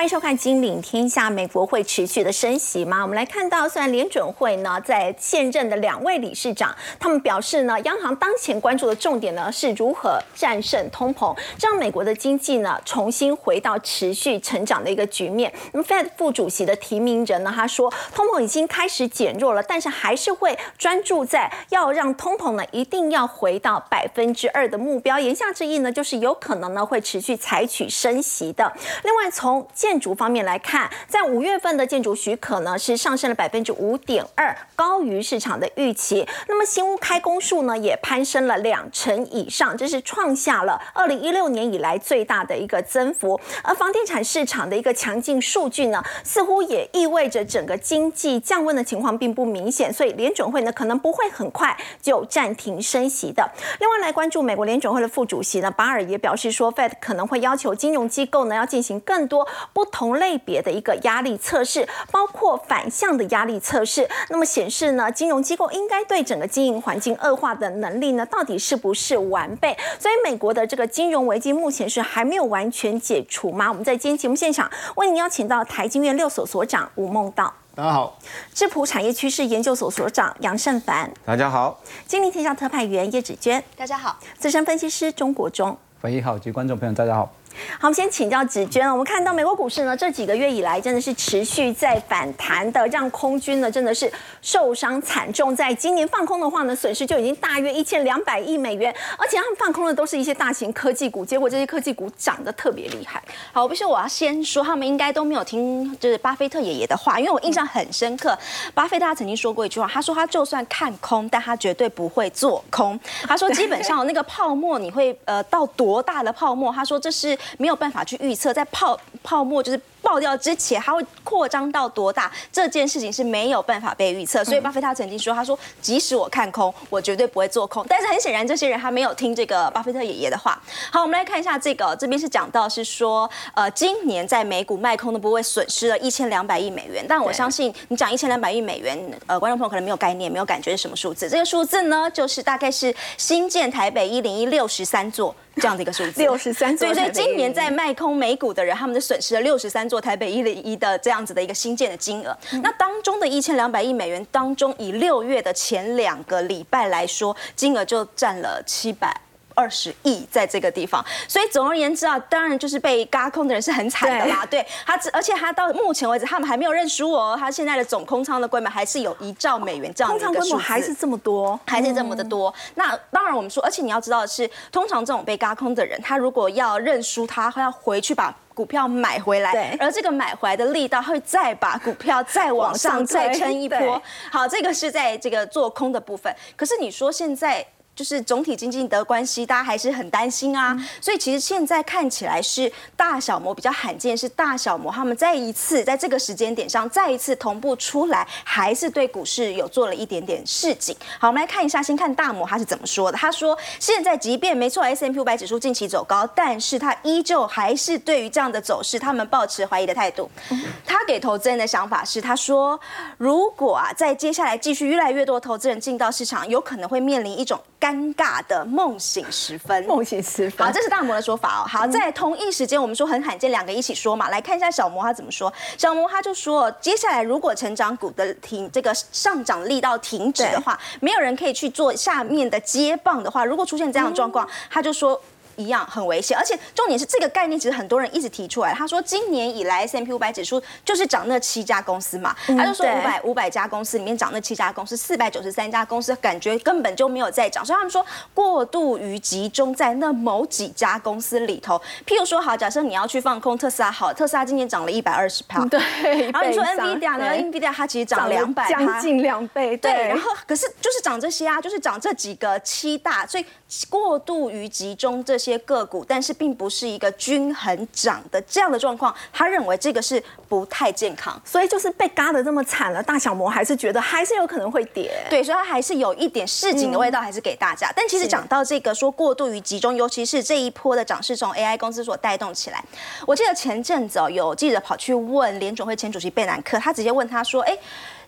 欢迎收看《金领天下》。美国会持续的升息吗？我们来看到，虽然联准会呢在现任的两位理事长，他们表示呢，央行当前关注的重点呢是如何战胜通膨，让美国的经济呢重新回到持续成长的一个局面。那么，Fed 副主席的提名人呢，他说，通膨已经开始减弱了，但是还是会专注在要让通膨呢一定要回到百分之二的目标。言下之意呢，就是有可能呢会持续采取升息的。另外，从建建筑方面来看，在五月份的建筑许可呢是上升了百分之五点二，高于市场的预期。那么新屋开工数呢也攀升了两成以上，这是创下了二零一六年以来最大的一个增幅。而房地产市场的一个强劲数据呢，似乎也意味着整个经济降温的情况并不明显，所以联准会呢可能不会很快就暂停升息的。另外来关注美国联准会的副主席呢，巴尔也表示说，Fed 可能会要求金融机构呢要进行更多。同类别的一个压力测试，包括反向的压力测试，那么显示呢，金融机构应该对整个经营环境恶化的能力呢，到底是不是完备？所以美国的这个金融危机目前是还没有完全解除吗？我们在今天节目现场为您邀请到台经院六所所长吴梦道，大家好；智普产业趋势研究所所长杨胜凡，大家好；金陵天下特派员叶芷娟，大家好；资深分析师钟国忠，喂，你好，及观众朋友，大家好。好，我们先请教芷娟。我们看到美国股市呢，这几个月以来真的是持续在反弹的，让空军呢真的是受伤惨重。在今年放空的话呢，损失就已经大约一千两百亿美元。而且他们放空的都是一些大型科技股，结果这些科技股涨得特别厉害。好，不是我要先说，他们应该都没有听就是巴菲特爷爷的话，因为我印象很深刻。巴菲特他曾经说过一句话，他说他就算看空，但他绝对不会做空。他说基本上那个泡沫你会呃到多大的泡沫？他说这是。没有办法去预测，在泡泡沫就是。爆掉之前，它会扩张到多大？这件事情是没有办法被预测。所以巴菲特曾经说：“他说，即使我看空，我绝对不会做空。”但是很显然，这些人他没有听这个巴菲特爷爷的话。好，我们来看一下这个，这边是讲到是说，呃，今年在美股卖空的部位损失了一千两百亿美元。但我相信你讲一千两百亿美元，呃，观众朋友可能没有概念，没有感觉是什么数字。这个数字呢，就是大概是新建台北一零一六十三座这样的一个数字。六十三座。所以今年在卖空美股的人，他们的损失了六十三座。台北一零一的这样子的一个新建的金额，那当中的一千两百亿美元当中，以六月的前两个礼拜来说，金额就占了七百。二十亿在这个地方，所以总而言之啊，当然就是被嘎空的人是很惨的啦。对他，而且他到目前为止，他们还没有认输哦。他现在的总空仓的规模还是有一兆美元这样的一个数字，还是这么多，还是这么的多。那当然我们说，而且你要知道的是，通常这种被嘎空的人，他如果要认输，他会要回去把股票买回来，而这个买回来的力道会再把股票再往上再撑一波。好，这个是在这个做空的部分。可是你说现在。就是总体经济的关系，大家还是很担心啊。所以其实现在看起来是大小摩比较罕见，是大小摩他们再一次在这个时间点上再一次同步出来，还是对股市有做了一点点示警。好，我们来看一下，先看大摩他是怎么说的。他说，现在即便没错，S M P 五百指数近期走高，但是他依旧还是对于这样的走势，他们保持怀疑的态度。他给投资人的想法是，他说，如果啊在接下来继续越来越多投资人进到市场，有可能会面临一种。尴尬的梦醒时分，梦醒时分。好，这是大魔的说法哦。好，在同一时间，我们说很罕见，两个一起说嘛。来看一下小魔他怎么说。小魔他就说，接下来如果成长股的停这个上涨力道停止的话，没有人可以去做下面的接棒的话，如果出现这样的状况，他就说。一样很危险，而且重点是这个概念，其实很多人一直提出来。他说，今年以来 S M P 五百指数就是涨那七家公司嘛，他就说五百五百家公司里面涨那七家公司，四百九十三家公司感觉根本就没有在涨，所以他们说过度于集中在那某几家公司里头。譬如说，好，假设你要去放空特斯拉，好，特斯拉今年涨了一百二十 趴，对。然后你说 N V D A 呢？N V D A 它其实涨两百，将近两倍，对。然后可是就是涨这些啊，就是涨这几个七大，所以过度于集中这些个股，但是。并不是一个均衡涨的这样的状况，他认为这个是不太健康，所以就是被嘎的这么惨了，大小摩还是觉得还是有可能会跌，对，所以它还是有一点市井的味道，还是给大家。但其实讲到这个说过度于集中，尤其是这一波的涨势从 AI 公司所带动起来，我记得前阵子哦，有记者跑去问联总会前主席贝南克，他直接问他说，哎。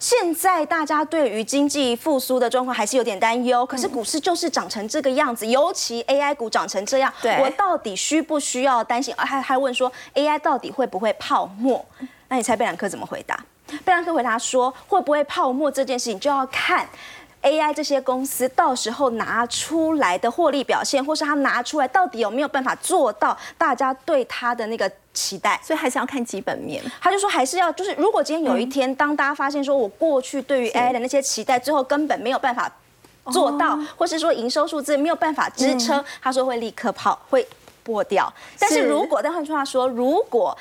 现在大家对于经济复苏的状况还是有点担忧，可是股市就是涨成这个样子，尤其 AI 股长成这样，我到底需不需要担心？还还问说 AI 到底会不会泡沫？那你猜贝兰克怎么回答？贝兰克回答说，会不会泡沫这件事情就要看。AI 这些公司到时候拿出来的获利表现，或是他拿出来到底有没有办法做到大家对他的那个期待，所以还是要看基本面。他就说还是要，就是如果今天有一天，当大家发现说我过去对于 AI 的那些期待，最后根本没有办法做到，或是说营收数字没有办法支撑，他说会立刻跑，会破掉。但是。如果但换句话说，如果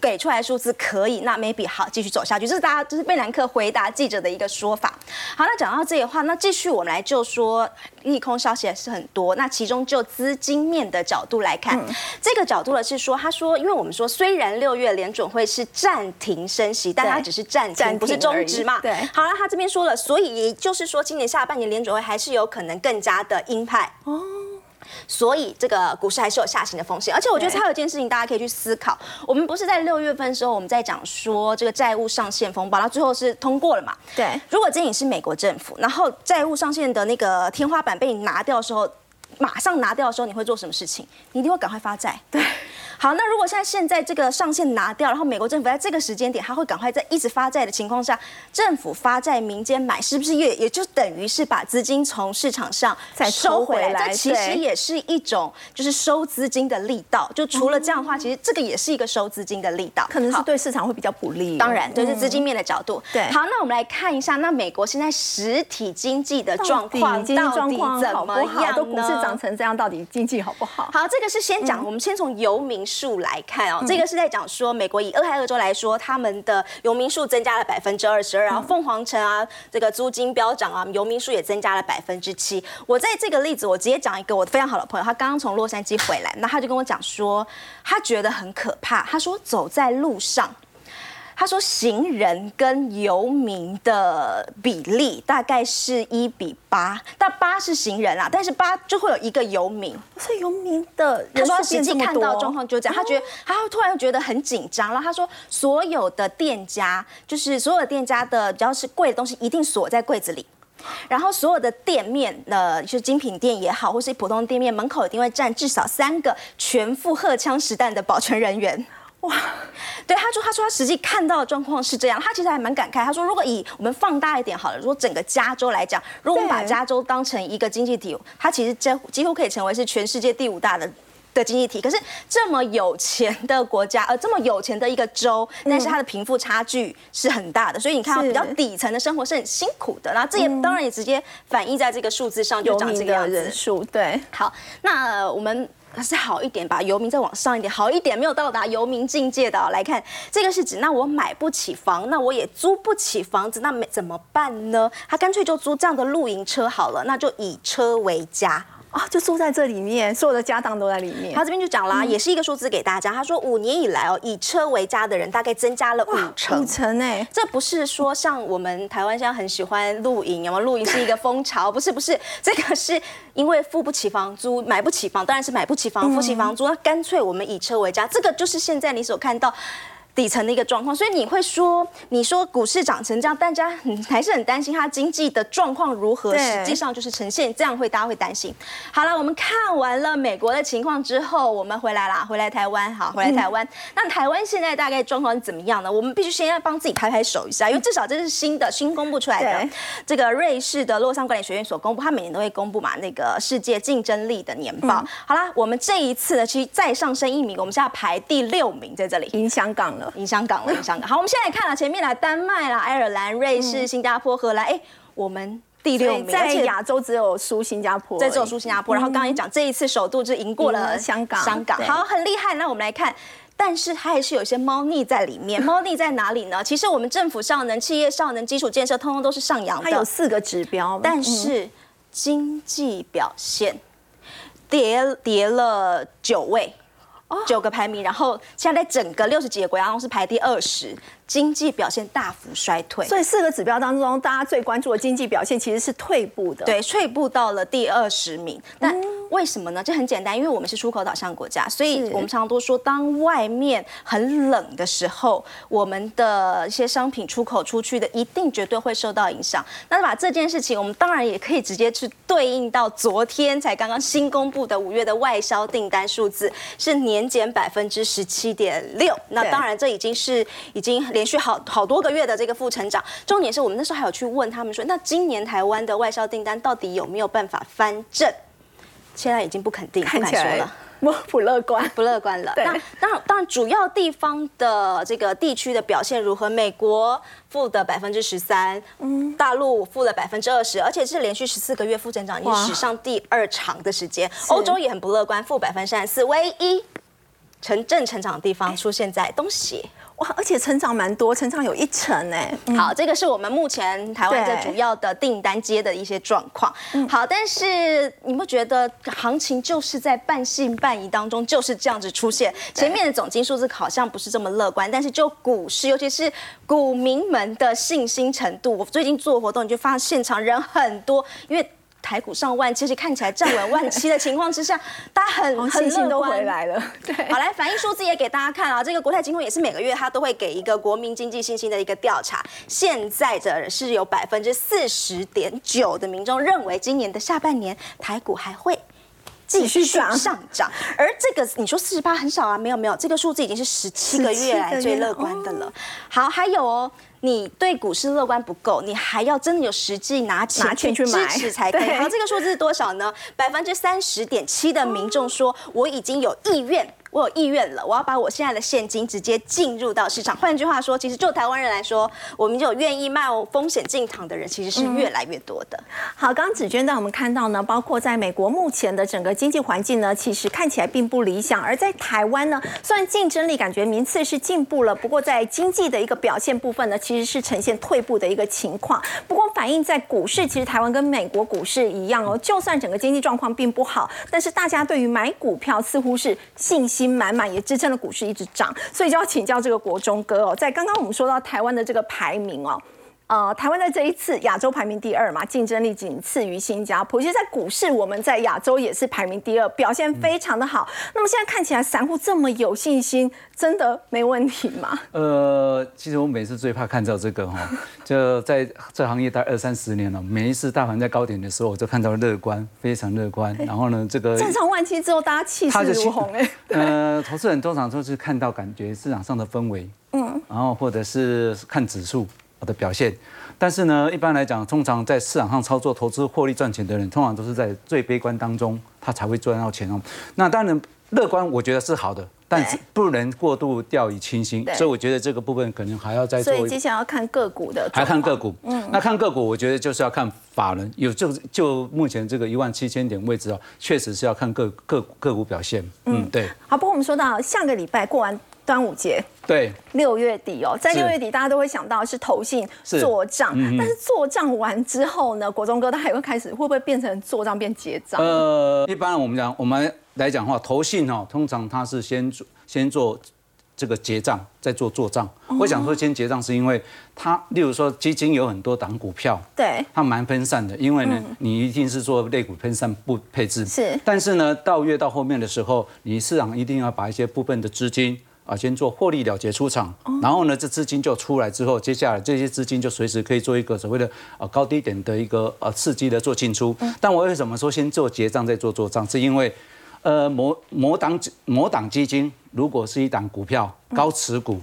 给出来数字可以，那 maybe 好继续走下去，这是大家就是贝南克回答记者的一个说法。好，那讲到这里的话，那继续我们来就说利空消息也是很多。那其中就资金面的角度来看，这个角度呢是说，他说，因为我们说虽然六月联准会是暂停升息，但它只是暂停，不是终止嘛。对。好了，他这边说了，所以也就是说，今年下半年联准会还是有可能更加的鹰派哦。所以这个股市还是有下行的风险，而且我觉得还有一件事情大家可以去思考，我们不是在六月份的时候我们在讲说这个债务上限风暴，到最后是通过了嘛？对。如果今天你是美国政府，然后债务上限的那个天花板被你拿掉的时候，马上拿掉的时候，你会做什么事情？你一定会赶快发债。对。好，那如果现在现在这个上限拿掉，然后美国政府在这个时间点，他会赶快在一直发债的情况下，政府发债，民间买，是不是也也就等于是把资金从市场上再收回来？这其实也是一种就是收资金的力道。就除了这样的话，其实这个也是一个收资金的力道，可能是对市场会比较不利。当然，对，是资金面的角度。对。好，那我们来看一下，那美国现在实体经济的状况，经济状况怎么样都股市涨成这样，到底经济好不好？好，这个是先讲，我们先从游民数来看哦。这个是在讲说，美国以俄亥俄州来说，他们的游民数增加了百分之二十二，然后凤凰城啊，这个租金飙涨啊，游民数也增加了百分之七。我在这个例子，我直接讲一个我非常好的朋友，他刚刚从洛杉矶回来，那他就跟我讲说，他觉得很可怕，他说走在路上。他说，行人跟游民的比例大概是一比八，但八是行人啦，但是八就会有一个游民。所以游民的，他说实际看到状况就这样，他觉得他突然觉得很紧张，然后他说，所有的店家，就是所有的店家的，只要是贵的东西，一定锁在柜子里，然后所有的店面，呃，就是精品店也好，或是普通店面门口一定会站至少三个全副荷枪实弹的保全人员。哇，对，他说，他说他实际看到的状况是这样，他其实还蛮感慨。他说，如果以我们放大一点好了，如果整个加州来讲，如果我们把加州当成一个经济体，它其实几几乎可以成为是全世界第五大的的经济体。可是这么有钱的国家，呃，这么有钱的一个州，但是它的贫富差距是很大的，所以你看到比较底层的生活是很辛苦的。然后这也当然也直接反映在这个数字上，就长这个样子。人数对，好，那我们。还是好一点，吧游民再往上一点，好一点，没有到达游民境界的来看，这个是指那我买不起房，那我也租不起房子，那没怎么办呢？他干脆就租这样的露营车好了，那就以车为家。啊，就住在这里面，所有的家当都在里面。他这边就讲啦，也是一个数字给大家。他说，五年以来哦，以车为家的人大概增加了五成。五成哎，这不是说像我们台湾现在很喜欢露营，有没有？露营是一个风潮，不是不是，这个是因为付不起房租，买不起房，当然是买不起房，付不起房租，那干脆我们以车为家。这个就是现在你所看到。底层的一个状况，所以你会说，你说股市涨成这样，大家还是很担心它经济的状况如何。实际上就是呈现这样，会大家会担心。好了，我们看完了美国的情况之后，我们回来啦，回来台湾，好，回来台湾。那台湾现在大概状况是怎么样呢？我们必须先要帮自己拍拍手一下，因为至少这是新的新公布出来的。这个瑞士的洛桑管理学院所公布，它每年都会公布嘛，那个世界竞争力的年报。好啦，我们这一次呢，其实再上升一名，我们现在排第六名，在这里赢香港了。赢香港了，赢香港。好，我们现在看了前面的丹麦啦、爱尔兰、瑞士、新加坡、荷兰。哎，我们第六名，在亚洲只有输新加坡，在只有输新加坡。然后刚刚也讲，这一次首度就赢过了香港。香港好，很厉害。那我们来看，但是它还是有一些猫腻在里面。猫腻在哪里呢？其实我们政府上能、企业上能、基础建设，通通都是上扬的。它有四个指标，但是经济表现跌跌了九位。九个排名，然后现在在整个六十几个国家中是排第二十，经济表现大幅衰退。所以四个指标当中，大家最关注的经济表现其实是退步的。对，退步到了第二十名。那为什么呢？这很简单，因为我们是出口导向国家，所以我们常常都说，当外面很冷的时候，我们的一些商品出口出去的，一定绝对会受到影响。那把这件事情，我们当然也可以直接去对应到昨天才刚刚新公布的五月的外销订单数字，是年减百分之十七点六。那当然，这已经是已经连续好好多个月的这个负成长。重点是我们那时候还有去问他们说，那今年台湾的外销订单到底有没有办法翻正？现在已经不肯定，不敢说了，不不乐观，不乐观了。那当然，当然，主要地方的这个地区的表现如何？美国负的百分之十三，嗯，大陆负了百分之二十，而且是连续十四个月负增长，已经史上第二长的时间。欧洲也很不乐观，负百分之三十四，唯一成正成长的地方出现在东协。哇，而且成长蛮多，成长有一成哎。好，这个是我们目前台湾的主要的订单接的一些状况。好，但是你不觉得行情就是在半信半疑当中就是这样子出现？前面的总金数字好像不是这么乐观，但是就股市，尤其是股民们的信心程度，我最近做活动你就发现现场人很多，因为。台股上万，其实看起来站稳万七的情况之下，大家很很心都回来了。对，好来反映数字也给大家看啊。这个国泰金控也是每个月它都会给一个国民经济信心的一个调查，现在的是有百分之四十点九的民众认为今年的下半年台股还会继续上涨，而这个你说四十八很少啊？没有没有，这个数字已经是十七个月来最乐观的了。好，还有哦。你对股市乐观不够，你还要真的有实际拿钱去支持才可以。好，这个数字是多少呢？百分之三十点七的民众说，我已经有意愿。我有意愿了，我要把我现在的现金直接进入到市场。换句话说，其实就台湾人来说，我们就愿意冒风险进场的人其实是越来越多的。好，刚刚子娟带我们看到呢，包括在美国目前的整个经济环境呢，其实看起来并不理想；而在台湾呢，虽然竞争力感觉名次是进步了，不过在经济的一个表现部分呢，其实是呈现退步的一个情况。不过反映在股市，其实台湾跟美国股市一样哦，就算整个经济状况并不好，但是大家对于买股票似乎是信心。满满也支撑了股市一直涨，所以就要请教这个国中哥哦，在刚刚我们说到台湾的这个排名哦。呃，台湾在这一次亚洲排名第二嘛，竞争力仅次于新加坡。其实，在股市，我们在亚洲也是排名第二，表现非常的好。那么现在看起来，散户这么有信心，真的没问题吗？呃，其实我每次最怕看到这个哈，就在这行业待二三十年了，每一次大盘在高点的时候，我就看到乐观，非常乐观。然后呢，这个站上万七之后，大家气势如虹哎。呃，投资人通常都是看到感觉市场上的氛围，嗯，然后或者是看指数。的表现，但是呢，一般来讲，通常在市场上操作、投资、获利、赚钱的人，通常都是在最悲观当中，他才会赚到钱哦。那当然，乐观我觉得是好的，但是不能过度掉以轻心。所以我觉得这个部分可能还要再做。所以接下来要看个股的，还看个股。嗯，那看个股，我觉得就是要看法人有就就目前这个一万七千点位置哦，确实是要看个个个股表现。嗯，对。好，不过我们说到下个礼拜过完。端午节，对，六月底哦，在六月底大家都会想到是投信做账，但是做账完之后呢，国中哥他还会开始会不会变成做账变结账？呃，一般我们讲，我们来讲话，投信哦，通常他是先做先做这个结账，再做做账。我想说先结账是因为他，例如说基金有很多档股票，对，它蛮分散的，因为呢，你一定是做类股分散不配置，是，但是呢，到月到后面的时候，你市场一定要把一些部分的资金。啊，先做获利了结出场，然后呢，这资金就出来之后，接下来这些资金就随时可以做一个所谓的呃高低点的一个呃刺激的做进出。但我为什么说先做结账再做做账？是因为呃某某档某档基金如果是一档股票高持股，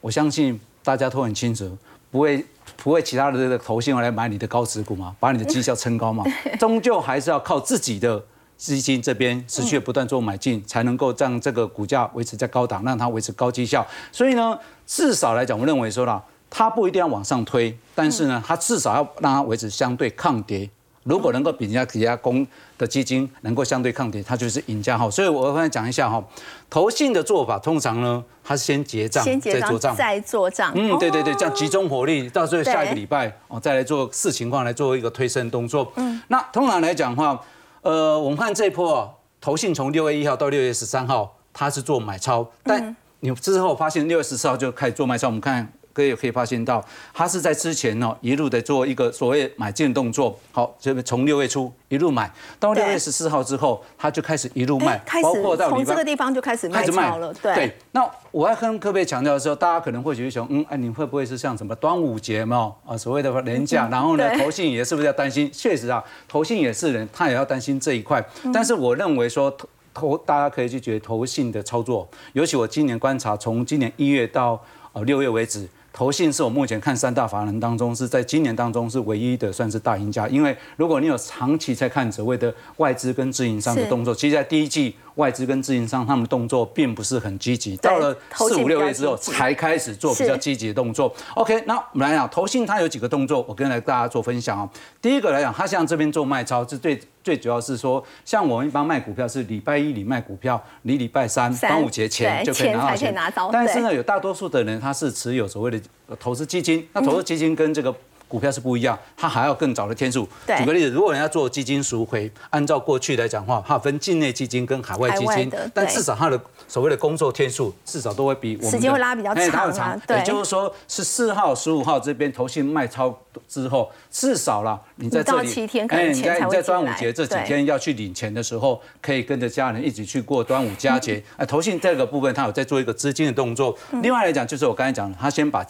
我相信大家都很清楚，不会不会其他的这个投信来买你的高持股嘛，把你的绩效撑高嘛，终究还是要靠自己的。资金这边持续不断做买进，才能够让这个股价维持在高档，让它维持高绩效。所以呢，至少来讲，我认为说了，它不一定要往上推，但是呢，它至少要让它维持相对抗跌。如果能够比人家其他公的基金能够相对抗跌，它就是赢家哈。所以我刚才讲一下哈，投信的做法通常呢，它是先结账，再做账，再做账。嗯，对对对，这样集中火力，到时候下一个礼拜哦，再来做视情况来做一个推升动作。嗯，那通常来讲的话。呃，我们看这一波，投信从六月一号到六月十三号，它是做买超，但你之后发现六月十四号就开始做卖超。我们看各位可以发现到，它是在之前呢一路的做一个所谓买进动作。好，这边从六月初一路买到六月十四号之后，它就开始一路卖，包括到从这个地方就开始卖超了。对。那我要跟各位强调的时候，大家可能会觉得说，嗯，哎，你会不会是像什么端午节嘛？啊，所谓的廉价，然后呢，投信也是不是要担心？确实啊，投信也是人，他也要担心这一块。但是我认为说。投大家可以去觉得投信的操作，尤其我今年观察，从今年一月到呃六月为止，投信是我目前看三大法人当中是在今年当中是唯一的算是大赢家。因为如果你有长期在看所谓的外资跟自营商的动作，其实在第一季外资跟自营商他们动作并不是很积极，到了四五六月之后才开始做比较积极的动作。OK，那我们来讲投信它有几个动作，我跟来大家做分享哦。第一个来讲，它像这边做卖超是最。最主要是说，像我们一般卖股票是礼拜一你卖股票，你礼拜三端午节前就可以拿到钱。但是呢，有大多数的人他是持有所谓的投资基金，那投资基金跟这个。股票是不一样，它还要更早的天数。举个例子，如果人家做基金赎回，按照过去来讲话，它分境内基金跟海外基金，但至少它的所谓的工作天数至少都会比我们时间会拉比较长。对，也就是说，是四号、十五号这边投信卖超之后，至少了你在这里，哎，你在你在端午节这几天要去领钱的时候，可以跟着家人一起去过端午佳节。哎，投信这个部分，它有在做一个资金的动作。另外来讲，就是我刚才讲的，他先把。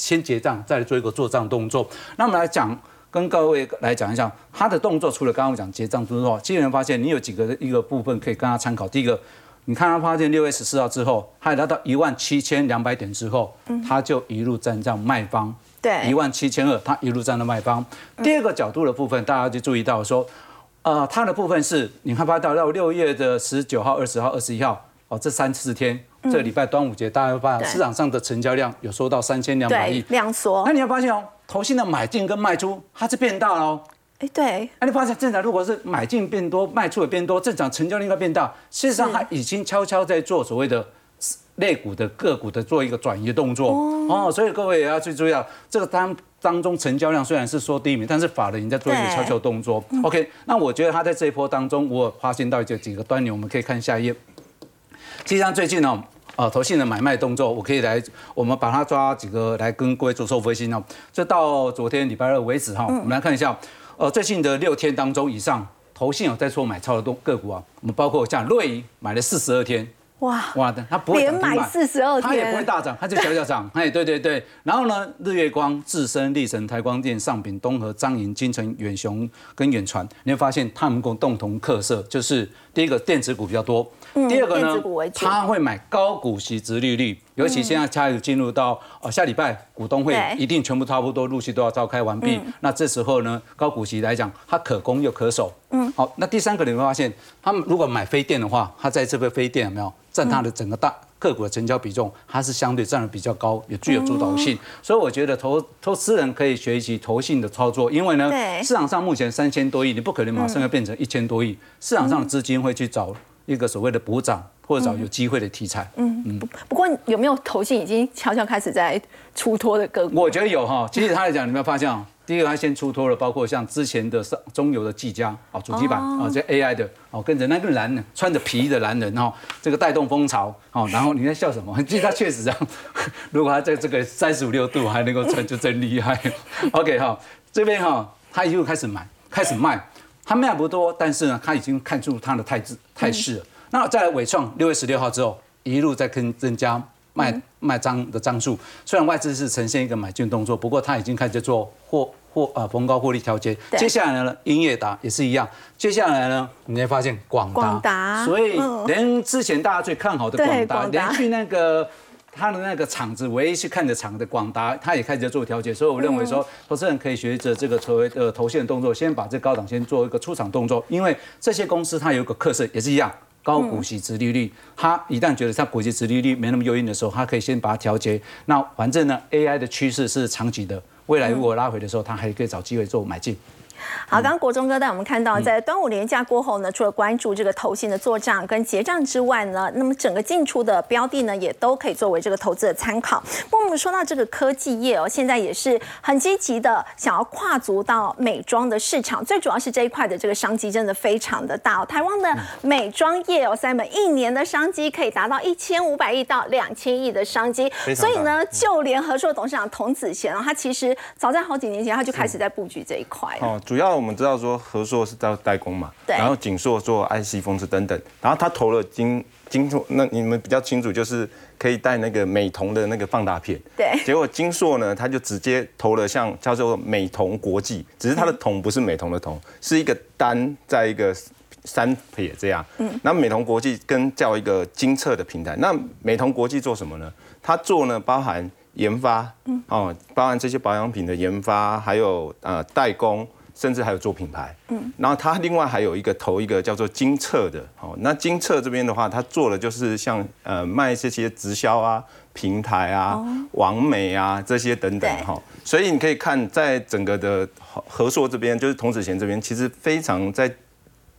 先结账，再来做一个做账动作。那我们来讲，跟各位来讲一下，他的动作除了刚刚讲结账之后，基本上发现你有几个一个部分可以跟他参考。第一个，你看他发现六月十四号之后，他来到一万七千两百点之后，他就一路站在卖方，对，一万七千二，他一路站在卖方。第二个角度的部分，大家就注意到说，呃，他的部分是，你看发到到六月的十九号、二十号、二十一号，哦，这三四天。这个礼拜端午节，大家会发现市场上的成交量有收到三千两百亿量缩。那你要发现哦，投信的买进跟卖出，它是变大了哦。哎，对。那你发现正常，如果是买进变多，卖出也变多，正常成交量应该变大。事实上，它已经悄悄在做所谓的类股的个股的做一个转移动作哦。所以各位也要去注意啊，这个当当中成交量虽然是说低迷，但是法人在做一个悄悄动作。OK，那我觉得他在这一波当中，我发现到这几个端倪，我们可以看下一页。实际上最近呢，呃，投信的买卖动作，我可以来，我们把它抓几个来跟各位做收分析哦。这到昨天礼拜二为止哈，我们来看一下，呃，最近的六天当中以上，投信有在做买超的动个股啊，我们包括像瑞银买了四十二天。哇哇的，它不会连买四十二天，它也不会大涨，它就小小涨。哎，对对对。然后呢，日月光、智深、立成、台光电、上品、东和、张银、金城、远雄跟远传，你会发现他们共共同特色就是第一个电子股比较多，第二个呢，他会买高股息、直利率，尤其现在开始进入到呃下礼拜股东会一定全部差不多陆续都要召开完毕，那这时候呢，高股息来讲，它可攻又可守。嗯，好，那第三个你会发现，他们如果买飞电的话，它在这个飞电有没有？占它的整个大个股的成交比重，它是相对占的比较高，也具有主导性。所以我觉得投投资人可以学习投信的操作，因为呢，市场上目前三千多亿，你不可能马上要变成一千多亿，市场上的资金会去找一个所谓的补涨或者找有机会的题材。嗯嗯。不过有没有投信已经悄悄开始在出脱的个股？我觉得有哈。其实他来讲，你有没有发现？第一个，他先出脱了，包括像之前的上中游的技嘉啊，主机板啊，这 AI 的哦，跟着那个男人穿着皮衣的男人哦，这个带动风潮哦，然后你在笑什么？其实他确实这样，如果他在这个三十五六度还能够穿，就真厉害。OK 哈，这边哈，他又开始买，开始卖，他卖不多，但是呢，他已经看出他的态势态势了。那再来伟创，六月十六号之后，一路在跟增加。卖卖张的张数，虽然外资是呈现一个买进动作，不过他已经开始做获获呃逢高获利调节。接下来呢，英业达也是一样。接下来呢，你会发现广达，所以连之前大家最看好的广达，连去那个他的那个厂子唯一去看的厂的广达，他也开始做调节。所以我认为说，投资人可以学着这个所谓的头线动作，先把这高档先做一个出场动作，因为这些公司它有一个特色，也是一样。高股息、殖利率，它一旦觉得它股息、殖利率没那么诱因的时候，它可以先把它调节。那反正呢，AI 的趋势是长期的，未来如果拉回的时候，它还可以找机会做买进。好，刚刚国忠哥带我们看到，在端午连假过后呢，除了关注这个投信的做账跟结账之外呢，那么整个进出的标的呢，也都可以作为这个投资的参考。不过我们说到这个科技业哦，现在也是很积极的想要跨足到美妆的市场，最主要是这一块的这个商机真的非常的大。哦台湾的美妆业哦，Simon 一年的商机可以达到一千五百亿到两千亿的商机，所以呢，就连合硕董事长童子贤哦，他其实早在好几年前他就开始在布局这一块哦，主要我们知道说和硕是在代工嘛，对，然后景硕做 IC 封测等等，然后他投了金金硕，那你们比较清楚就是可以带那个美瞳的那个放大片，对，结果金硕呢，他就直接投了像叫做美瞳国际，只是它的瞳不是美瞳的瞳，是一个单在一个三撇这样，嗯，那美瞳国际跟叫一个精测的平台，那美瞳国际做什么呢？它做呢包含研发，嗯，哦，包含这些保养品的研发，还有呃代工。甚至还有做品牌，嗯，然后他另外还有一个投一个叫做金策的，哦，那金策这边的话，他做的就是像呃卖这些直销啊、平台啊、网美啊这些等等，哈，所以你可以看在整个的合硕这边，就是童子贤这边，其实非常在。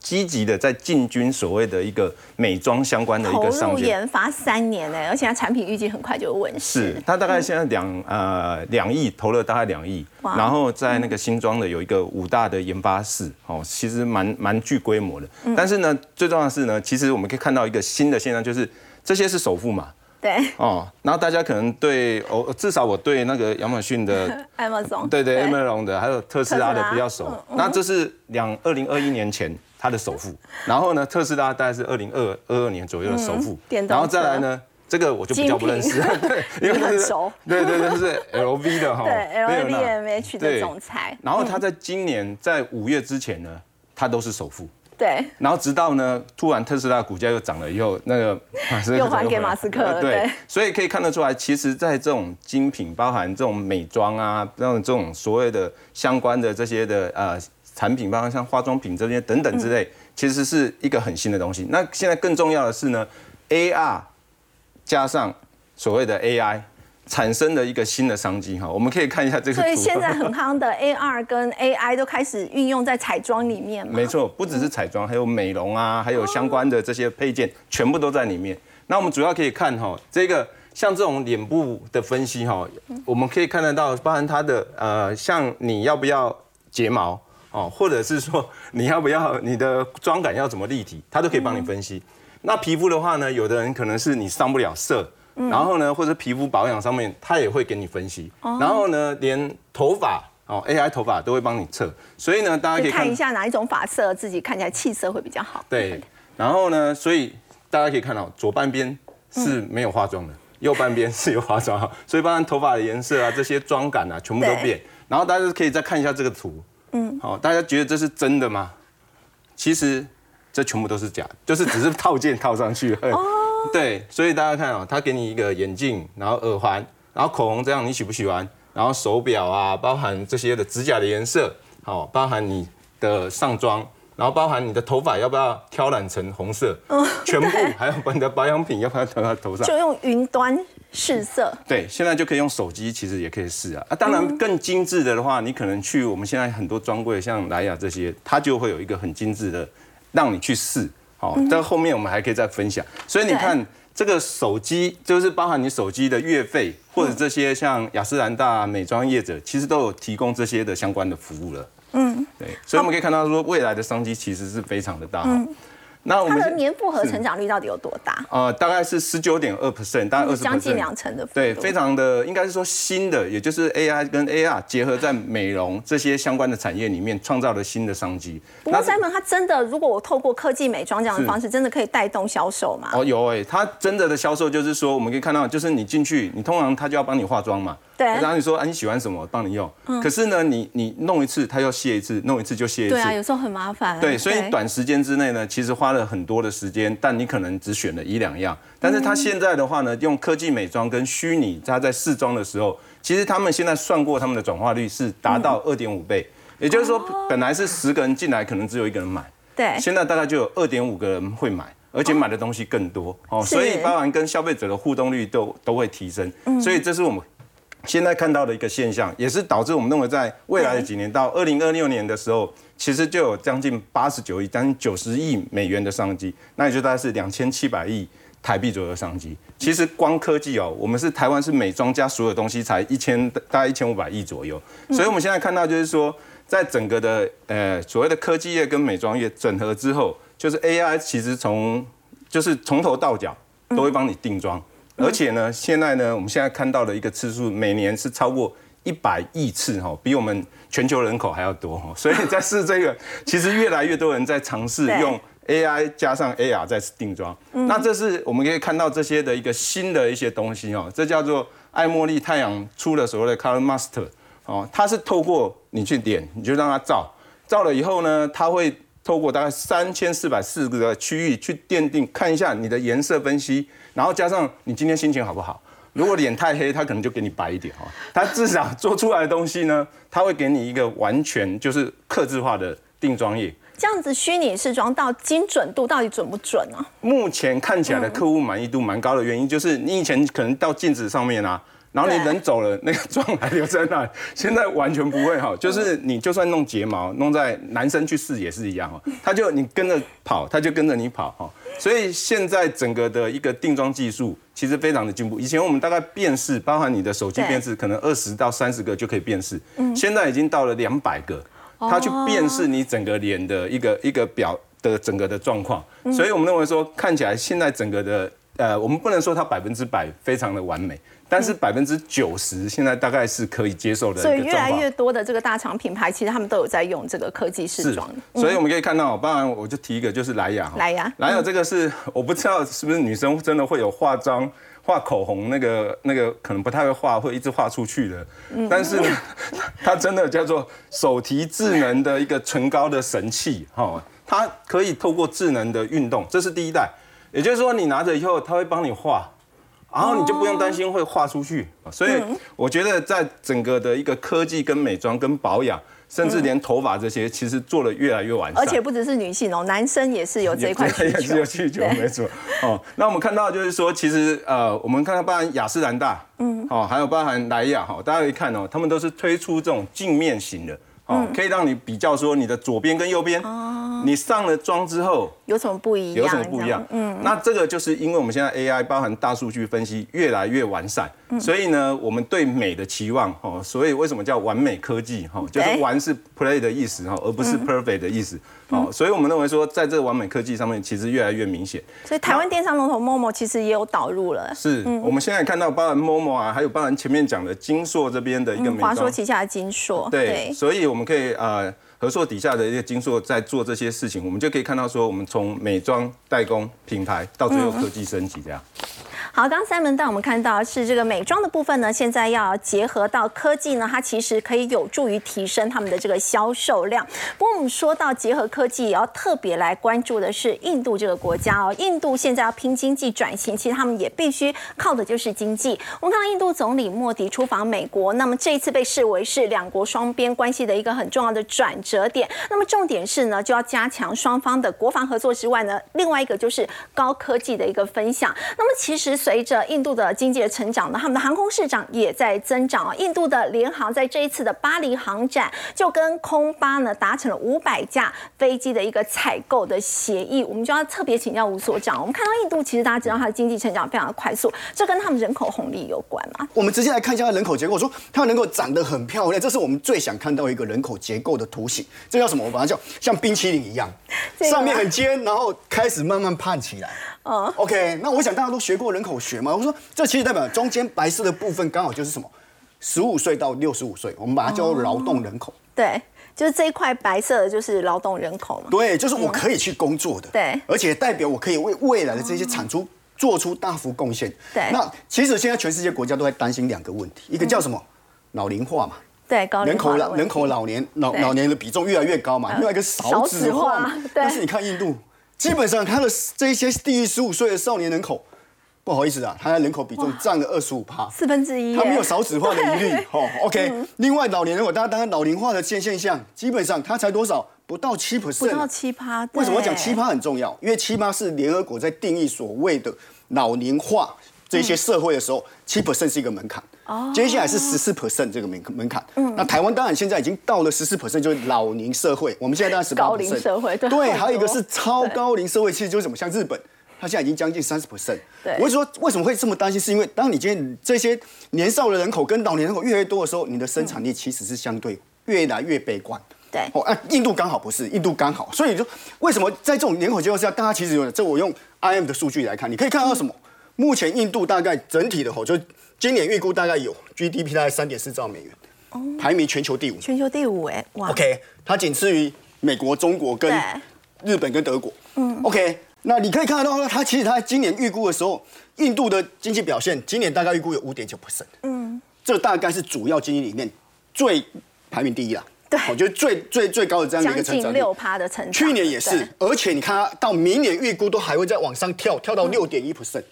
积极的在进军所谓的一个美妆相关的一个投入研发三年呢，而且它产品预计很快就问世。是，它大概现在两呃两亿投了大概两亿，然后在那个新庄的有一个五大的研发室，哦，其实蛮蛮具规模的。但是呢，最重要的是呢，其实我们可以看到一个新的现象，就是这些是首富嘛。对哦，然后大家可能对哦，至少我对那个亚马逊的 Amazon，对对 Amazon 的，还有特斯拉的比较熟。那这是两二零二一年前他的首富，然后呢，特斯拉大概是二零二二二年左右的首富，然后再来呢，这个我就比较不认识，对，因为很熟，对对对，是 LV 的哈，对 LVMH 的总裁。然后他在今年在五月之前呢，他都是首富。对，然后直到呢，突然特斯拉股价又涨了以后，那个又还给马斯克了。对，所以可以看得出来，其实，在这种精品，包含这种美妆啊，这种这种所谓的相关的这些的呃产品，包括像化妆品这些等等之类，其实是一个很新的东西。那现在更重要的是呢，AR 加上所谓的 AI。产生的一个新的商机哈，我们可以看一下这个。所以现在很夯的 AR 跟 AI 都开始运用在彩妆里面没错，不只是彩妆，还有美容啊，还有相关的这些配件，全部都在里面。那我们主要可以看哈，这个像这种脸部的分析哈，我们可以看得到，包含它的呃，像你要不要睫毛哦，或者是说 你要不要你的妆感要怎么立体，他都可以帮你分析。那皮肤的话呢，有的人可能是你上不了色。然后呢，或者皮肤保养上面，他也会给你分析。然后呢，连头发哦，AI 头发都会帮你测。所以呢，大家可以看一下哪一种发色自己看起来气色会比较好。对。然后呢，所以大家可以看到，左半边是没有化妆的，右半边 是有化妆。所以，包含头发的颜色啊，这些妆感啊，全部都变。然后大家可以再看一下这个图。嗯。好，大家觉得这是真的吗？其实这全部都是假，就是只是套件套上去。哦。对，所以大家看啊，他给你一个眼镜，然后耳环，然后口红，这样你喜不喜欢？然后手表啊，包含这些的指甲的颜色，好，包含你的上妆，然后包含你的头发要不要挑染成红色，全部还有把你的保养品要不要涂在头上？就用云端试色。对，现在就可以用手机，其实也可以试啊。啊，当然更精致的的话，你可能去我们现在很多专柜，像莱雅这些，它就会有一个很精致的，让你去试。好，但后面我们还可以再分享。所以你看，这个手机就是包含你手机的月费，或者这些像雅诗兰大美妆业者，其实都有提供这些的相关的服务了。嗯，对。所以我们可以看到说，未来的商机其实是非常的大。嗯那我们的年复合成长率到底有多大？呃，大概是十九点二 percent，大概二十将近两成的。对，非常的应该是说新的，也就是 AI 跟 AR 结合在美容这些相关的产业里面，创造了新的商机。不过 Simon 他真的，如果我透过科技美妆这样的方式，真的可以带动销售吗？哦，有哎，他真的的销售就是说，我们可以看到，就是你进去，你通常他就要帮你化妆嘛。对，然后你说啊你喜欢什么，帮你用。可是呢，你你弄一次，他要卸一次，弄一次就卸一次。对啊，有时候很麻烦。对，所以短时间之内呢，其实花了很多的时间，但你可能只选了一两样。但是他现在的话呢，用科技美妆跟虚拟，他在试妆的时候，其实他们现在算过他们的转化率是达到二点五倍，也就是说，本来是十个人进来，可能只有一个人买。对。现在大概就有二点五个人会买，而且买的东西更多哦，所以包含跟消费者的互动率都都会提升。所以这是我们。现在看到的一个现象，也是导致我们认为在未来的几年到二零二六年的时候，其实就有将近八十九亿、将近九十亿美元的商机，那也就大概是两千七百亿台币左右的商机。其实光科技哦，我们是台湾是美妆加所有东西才一千大概一千五百亿左右，所以我们现在看到就是说，在整个的呃所谓的科技业跟美妆业整合之后，就是 AI 其实从就是从头到脚都会帮你定妆。而且呢，现在呢，我们现在看到的一个次数，每年是超过一百亿次哈，比我们全球人口还要多哈。所以在试这个，其实越来越多人在尝试用 AI 加上 AR 在定妆。那这是我们可以看到这些的一个新的一些东西哦，这叫做爱茉莉太阳出了所谓的 Color Master 哦，它是透过你去点，你就让它照，照了以后呢，它会透过大概三千四百四个区域去奠定，看一下你的颜色分析。然后加上你今天心情好不好？如果脸太黑，他可能就给你白一点哈。他至少做出来的东西呢，他会给你一个完全就是克制化的定妆液。这样子虚拟试妆到精准度到底准不准呢？目前看起来的客户满意度蛮高的原因，就是你以前可能到镜子上面啊。然后你人走了，那个妆还留在那。现在完全不会哈，就是你就算弄睫毛，弄在男生去试也是一样哈。他就你跟着跑，他就跟着你跑哈。所以现在整个的一个定妆技术其实非常的进步。以前我们大概辨识，包含你的手机辨识，可能二十到三十个就可以辨识。嗯。现在已经到了两百个，它去辨识你整个脸的一个一个表的整个的状况。所以我们认为说，看起来现在整个的呃，我们不能说它百分之百非常的完美。但是百分之九十现在大概是可以接受的，所以越来越多的这个大厂品牌，其实他们都有在用这个科技试妆。所以我们可以看到，当然我就提一个，就是莱雅。莱雅，莱雅这个是我不知道是不是女生真的会有化妆、画口红那个那个可能不太会画，会一直画出去的。但是呢，它真的叫做手提智能的一个唇膏的神器哈，它可以透过智能的运动，这是第一代，也就是说你拿着以后，它会帮你画。然后你就不用担心会画出去，所以我觉得在整个的一个科技跟美妆跟保养，甚至连头发这些，其实做的越来越完善。而且不只是女性哦，男生也是有这一块 需求。也是有需求，没错。哦，那我们看到就是说，其实呃，我们看到包含雅诗兰黛，嗯，哦，还有包含莱雅，哈，大家可以看哦，他们都是推出这种镜面型的。哦，可以让你比较说你的左边跟右边，你上了妆之后有什么不一样？有什么不一样？嗯，那这个就是因为我们现在 AI 包含大数据分析越来越完善，所以呢，我们对美的期望，哦，所以为什么叫完美科技？哈，就是完是 play 的意思哈，而不是 perfect 的意思。哦，所以我们认为说，在这个完美科技上面，其实越来越明显。所以台湾电商龙头 Momo 其实也有导入了。是，我们现在看到包含 Momo 啊，还有包含前面讲的金硕这边的一个美华硕旗下的金硕。对，所以我们可以啊，合作底下的一些金硕在做这些事情，我们就可以看到说，我们从美妆代工品牌到最后科技升级这样。好，刚三门带我们看到是这个美妆的部分呢，现在要结合到科技呢，它其实可以有助于提升他们的这个销售量。不过我们说到结合科技，也要特别来关注的是印度这个国家哦。印度现在要拼经济转型，其实他们也必须靠的就是经济。我们看到印度总理莫迪出访美国，那么这一次被视为是两国双边关系的一个很重要的转折点。那么重点是呢，就要加强双方的国防合作之外呢，另外一个就是高科技的一个分享。那么其实。随着印度的经济的成长呢，他们的航空市场也在增长啊。印度的联航在这一次的巴黎航展就跟空巴呢达成了五百架飞机的一个采购的协议。我们就要特别请教吴所长，我们看到印度其实大家知道它的经济成长非常的快速，这跟他们人口红利有关吗？我们直接来看一下它人口结构，说它能够长得很漂亮，这是我们最想看到一个人口结构的图形。这叫什么？我把它叫像冰淇淋一样，上面很尖，然后开始慢慢胖起来。嗯，OK，那我想大家都学过人口学嘛。我说这其实代表中间白色的部分刚好就是什么，十五岁到六十五岁，我们把它叫做劳动人口。对，就是这一块白色的就是劳动人口嘛。对，就是我可以去工作的。对，而且代表我可以为未来的这些产出做出大幅贡献。对，那其实现在全世界国家都在担心两个问题，一个叫什么老龄化嘛。对，人口老人口老年老老年的比重越来越高嘛。另外一个少子化，但是你看印度。基本上，他的这一些低于十五岁的少年人口，不好意思啊，他的人口比重占了二十五趴，四分之一，他没有少子化的疑虑。哦，OK。另外，老年人口，大家当然老龄化的现现象，基本上他才多少？不到七 percent，不到七趴。为什么讲七趴很重要？因为七趴是联合国在定义所谓的老龄化这些社会的时候，七 percent 是一个门槛。哦。接下来是十四 percent 这个门门槛。嗯。那台湾当然现在已经到了十四 percent，就是老龄社会。我们现在当然十八 percent。高龄社会。对。还有一个是超高龄社会，其实就是什么？像日本，它现在已经将近三十 percent。对。我就说为什么会这么担心？是因为当你今天这些年少的人口跟老年人口越来越多的时候，你的生产力其实是相对越来越悲观。对。哦，啊，印度刚好不是，印度刚好，所以就为什么在这种人口结构下，大家其实有这我用 I M 的数据来看，你可以看到什么？目前印度大概整体的吼，就今年预估大概有 GDP 大概三点四兆美元，排名全球第五。全球第五哎，哇。OK，它仅次于美国、中国跟日本跟德国。嗯。OK，那你可以看得到，它其实它今年预估的时候，印度的经济表现今年大概预估有五点九 percent。嗯。这大概是主要经济里面最排名第一啦。对。我觉得最最最高的这样的一个成长率。六趴的成长。去年也是，而且你看它到明年预估都还会再往上跳，跳到六点一 percent。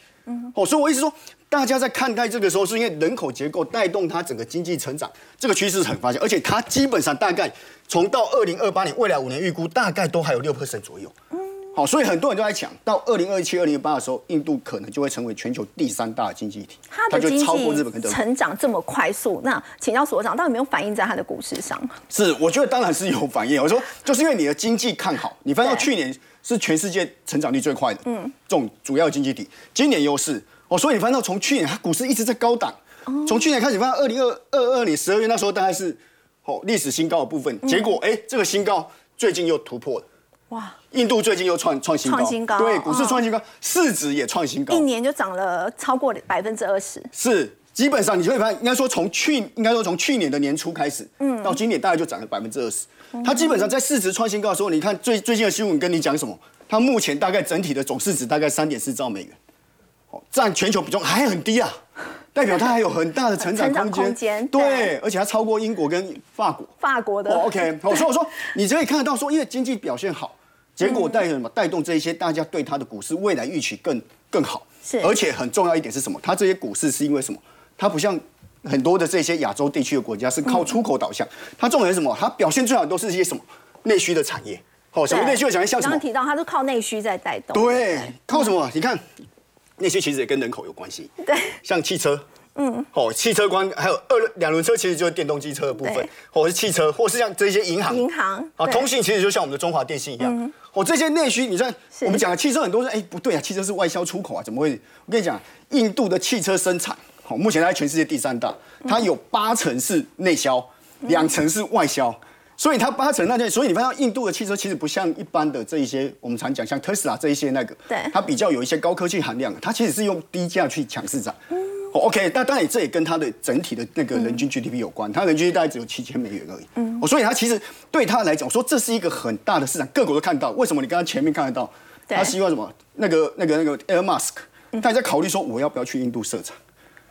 哦，所以我一直说，大家在看待这个时候，是因为人口结构带动它整个经济成长，这个趋势很发现，而且它基本上大概从到二零二八年未来五年预估，大概都还有六 percent 左右。嗯，好，所以很多人都在讲，到二零二七、二零二八的时候，印度可能就会成为全球第三大经济体，它的经济成长这么快速，那请教所长，到底有没有反映在它的股市上？是，我觉得当然是有反应。我说，就是因为你的经济看好，你翻到去年。是全世界成长率最快的，嗯，这种主要经济体，今年优势哦，所以你翻到从去年它股市一直在高档，从去年开始，翻到二零二二二年十二月那时候大概是哦历史新高的部分，结果哎这个新高最近又突破了，哇，印度最近又创创新高，创新高，对，股市创新高，市值也创新高，一年就涨了超过百分之二十，是。基本上你就会发现，应该说从去应该说从去年的年初开始，嗯，到今年大概就涨了百分之二十。它基本上在市值创新高的时候，你看最最近的新闻跟你讲什么？它目前大概整体的总市值大概三点四兆美元，哦，占全球比重还很低啊，代表它还有很大的成长空间。对，而且它超过英国跟法国。法国的。OK，好，所以我说你可以看得到说，因为经济表现好，结果带什么？带动这一些大家对它的股市未来预期更更好。是。而且很重要一点是什么？它这些股市是因为什么？它不像很多的这些亚洲地区的国家是靠出口导向，它重点是什么？它表现最好都是一些什么？内需的产业，好，什么内需的产业像什么？刚刚提到它是靠内需在带动，对，靠什么？你看内需其实也跟人口有关系，对，像汽车，嗯，哦，汽车关还有二两轮车其实就是电动机车的部分，或是汽车，或是像这些银行，银行啊，通信其实就像我们的中华电信一样，哦，这些内需，你看我们讲的汽车很多人哎不对啊，汽车是外销出口啊，怎么会？我跟你讲，印度的汽车生产。目前它全世界第三大，它有八成是内销，两成是外销，所以它八成那件，所以你发现印度的汽车其实不像一般的这一些，我们常讲像特斯拉这一些那个，对，它比较有一些高科技含量，它其实是用低价去抢市场。OK，但当然这也跟它的整体的那个人均 GDP 有关，它人均大概只有七千美元而已。嗯，所以它其实对它来讲，说这是一个很大的市场，各国都看到。为什么？你刚刚前面看得到，他希望什么？那个那个那个 Air Musk，他在考虑说我要不要去印度设厂。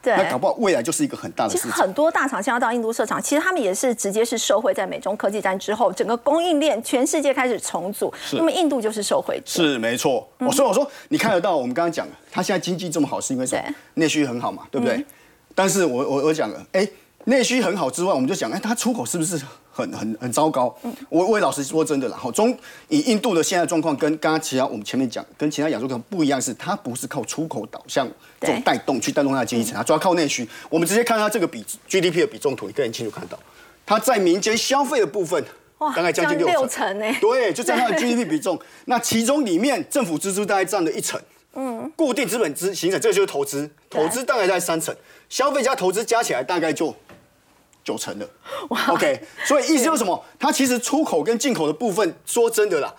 那搞不好未来就是一个很大的事情。其实很多大厂现在到印度设厂，其实他们也是直接是受惠在美中科技战之后，整个供应链全世界开始重组。那么印度就是受惠。是没错。所以我说你看得到，我们刚刚讲了，他现在经济这么好，是因为什么？内需很好嘛，对不对？但是我我我讲了，哎。内需很好之外，我们就讲，哎，它出口是不是很很很糟糕？我我也老实说真的啦，好，中以印度的现在状况跟刚刚其他我们前面讲，跟其他亚洲国家不一样，是它不是靠出口导向这种带动去带动它的经济层，它主要靠内需。我们直接看它这个比 GDP 的比重图，你可以很清楚看到，它在民间消费的部分，哇，大概将近六成呢。对，就占它的 GDP 比重。那其中里面政府支出大概占了一成，嗯，固定资本资形成，这个就是投资，投资大概在三成，消费加投资加起来大概就。九成的，OK，所以意思就是什么？它其实出口跟进口的部分，说真的啦，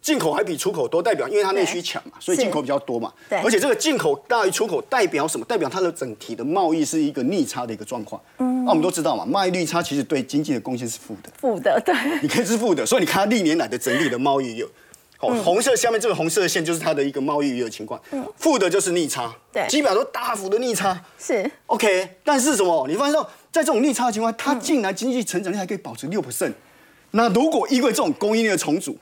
进口还比出口多，代表因为它内需强嘛，所以进口比较多嘛。对，而且这个进口大于出口，代表什么？代表它的整体的贸易是一个逆差的一个状况。嗯，那我们都知道嘛，贸易逆差其实对经济的贡献是负的。负的，对。你可以是负的，所以你看它历年来的整体的贸易有。哦，红色下面这个红色的线就是它的一个贸易余额情况，负的就是逆差，对，基本上都大幅的逆差，是 OK。但是什么？你发现到在这种逆差的情况，它竟然经济成长率还可以保持六 percent。那如果因为这种供应链的重组，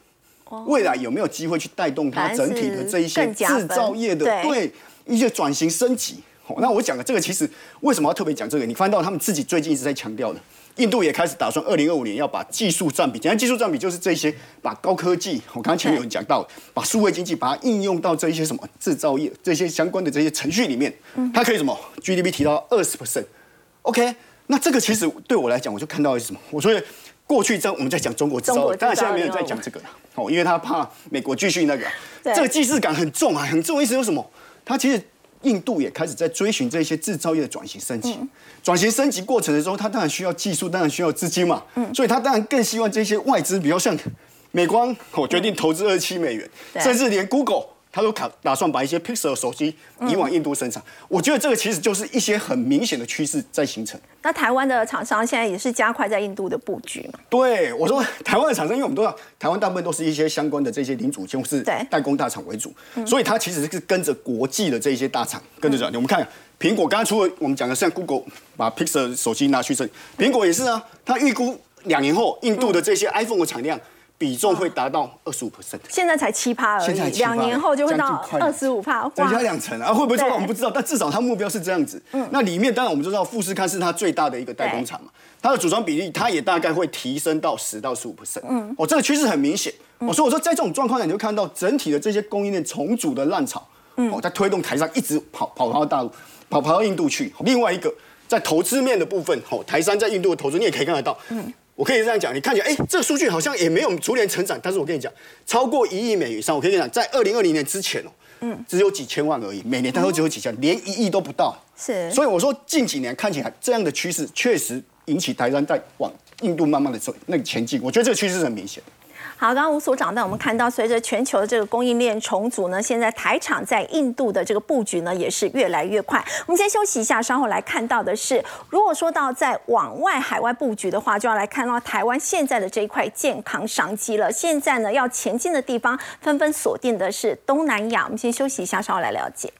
未来有没有机会去带动它整体的这一些制造业的对一些转型升级？那我讲的这个其实为什么要特别讲这个？你翻到他们自己最近一直在强调的，印度也开始打算二零二五年要把技术占比，简单技术占比就是这些，把高科技，我刚刚前面有人讲到，把数位经济把它应用到这一些什么制造业这些相关的这些程序里面，它可以什么 GDP 提到二十 percent，OK，那这个其实对我来讲，我就看到是什么？我说过去在我们在讲中国制造，当然现在没有在讲这个了，哦，因为他怕美国继续那个，这个既视感很重啊，很重，意思是什么？他其实。印度也开始在追寻这些制造业的转型升级，转型升级过程的时候，他当然需要技术，当然需要资金嘛，所以他当然更希望这些外资，比如像美光，我决定投资二十七美元，甚至连 Google。他都打打算把一些 Pixel 手机移往印度生产，我觉得这个其实就是一些很明显的趋势在形成。那台湾的厂商现在也是加快在印度的布局嘛？对，我说台湾的厂商，因为我们都知道台湾大部分都是一些相关的这些零组件或是代工大厂为主，所以它其实是跟着国际的这些大厂跟着转。我们看苹果，刚刚除了我们讲的像 Google 把 Pixel 手机拿去生，苹果也是啊，它预估两年后印度的这些 iPhone 的产量。比重会达到二十五 percent，现在才七趴而已，两年后就会到二十五趴，增加两成啊！会不会做到我们不知道，但至少它目标是这样子。嗯，那里面当然我们知道富士康是它最大的一个代工厂嘛，它的组装比例它也大概会提升到十到十五 percent。嗯，哦，这个趋势很明显。哦，所以我说在这种状况下，你就看到整体的这些供应链重组的浪潮，哦，在推动台商一直跑跑到大陆，跑跑到印度去。另外一个在投资面的部分，哦，台商在印度的投资你也可以看得到。嗯。我可以这样讲，你看起来，哎，这个数据好像也没有逐年成长，但是我跟你讲，超过一亿美元以上，我可以跟你讲，在二零二零年之前哦，嗯，只有几千万而已，每年它都只有几千，连一亿都不到。是，所以我说近几年看起来这样的趋势，确实引起台湾在往印度慢慢的走那个前进，我觉得这个趋势是很明显。好，刚刚吴所长带我们看到，随着全球的这个供应链重组呢，现在台厂在印度的这个布局呢也是越来越快。我们先休息一下，稍后来看到的是，如果说到在往外海外布局的话，就要来看到台湾现在的这一块健康商机了。现在呢，要前进的地方纷纷锁定的是东南亚。我们先休息一下，稍后来了解。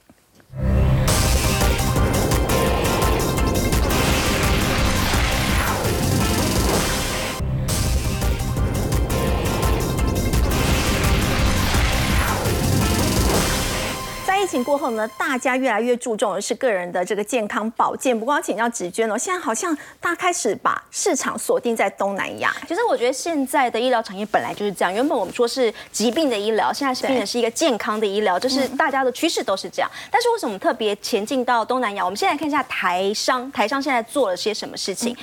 疫情过后呢，大家越来越注重的是个人的这个健康保健。不过要请教芷娟哦，现在好像大家开始把市场锁定在东南亚。其实我觉得现在的医疗产业本来就是这样，原本我们说是疾病的医疗，现在是变成是一个健康的医疗，就是大家的趋势都是这样。但是为什么特别前进到东南亚？我们先来看一下台商，台商现在做了些什么事情。